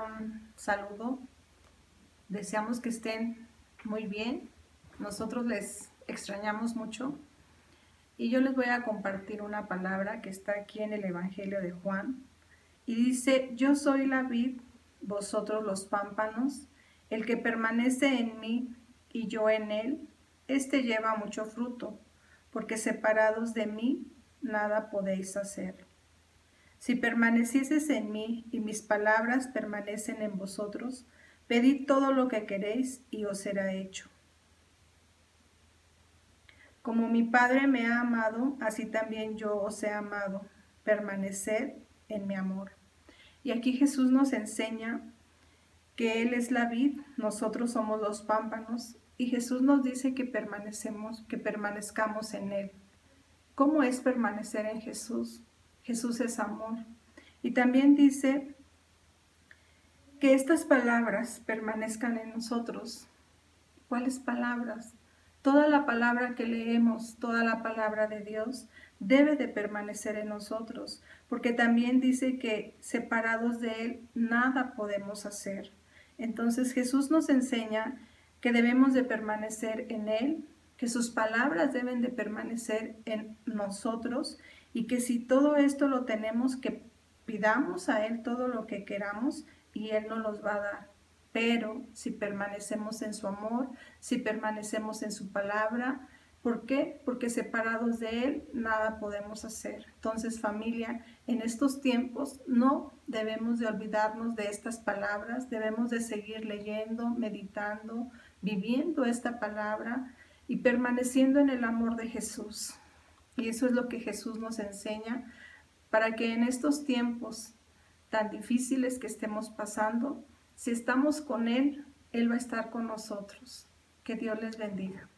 un saludo. Deseamos que estén muy bien. Nosotros les extrañamos mucho. Y yo les voy a compartir una palabra que está aquí en el Evangelio de Juan. Y dice, yo soy la vid, vosotros los pámpanos. El que permanece en mí y yo en él, éste lleva mucho fruto, porque separados de mí nada podéis hacer. Si permanecieses en mí y mis palabras permanecen en vosotros, pedid todo lo que queréis y os será hecho. Como mi Padre me ha amado, así también yo os he amado. Permaneced en mi amor. Y aquí Jesús nos enseña que Él es la vid, nosotros somos los pámpanos, y Jesús nos dice que permanecemos, que permanezcamos en Él. ¿Cómo es permanecer en Jesús? Jesús es amor. Y también dice que estas palabras permanezcan en nosotros. ¿Cuáles palabras? Toda la palabra que leemos, toda la palabra de Dios, debe de permanecer en nosotros, porque también dice que separados de Él nada podemos hacer. Entonces Jesús nos enseña que debemos de permanecer en Él, que sus palabras deben de permanecer en nosotros y que si todo esto lo tenemos, que pidamos a Él todo lo que queramos y Él nos los va a dar. Pero si permanecemos en su amor, si permanecemos en su palabra, ¿por qué? Porque separados de Él nada podemos hacer. Entonces familia, en estos tiempos no debemos de olvidarnos de estas palabras, debemos de seguir leyendo, meditando, viviendo esta palabra y permaneciendo en el amor de Jesús. Y eso es lo que Jesús nos enseña para que en estos tiempos tan difíciles que estemos pasando, si estamos con Él, Él va a estar con nosotros. Que Dios les bendiga.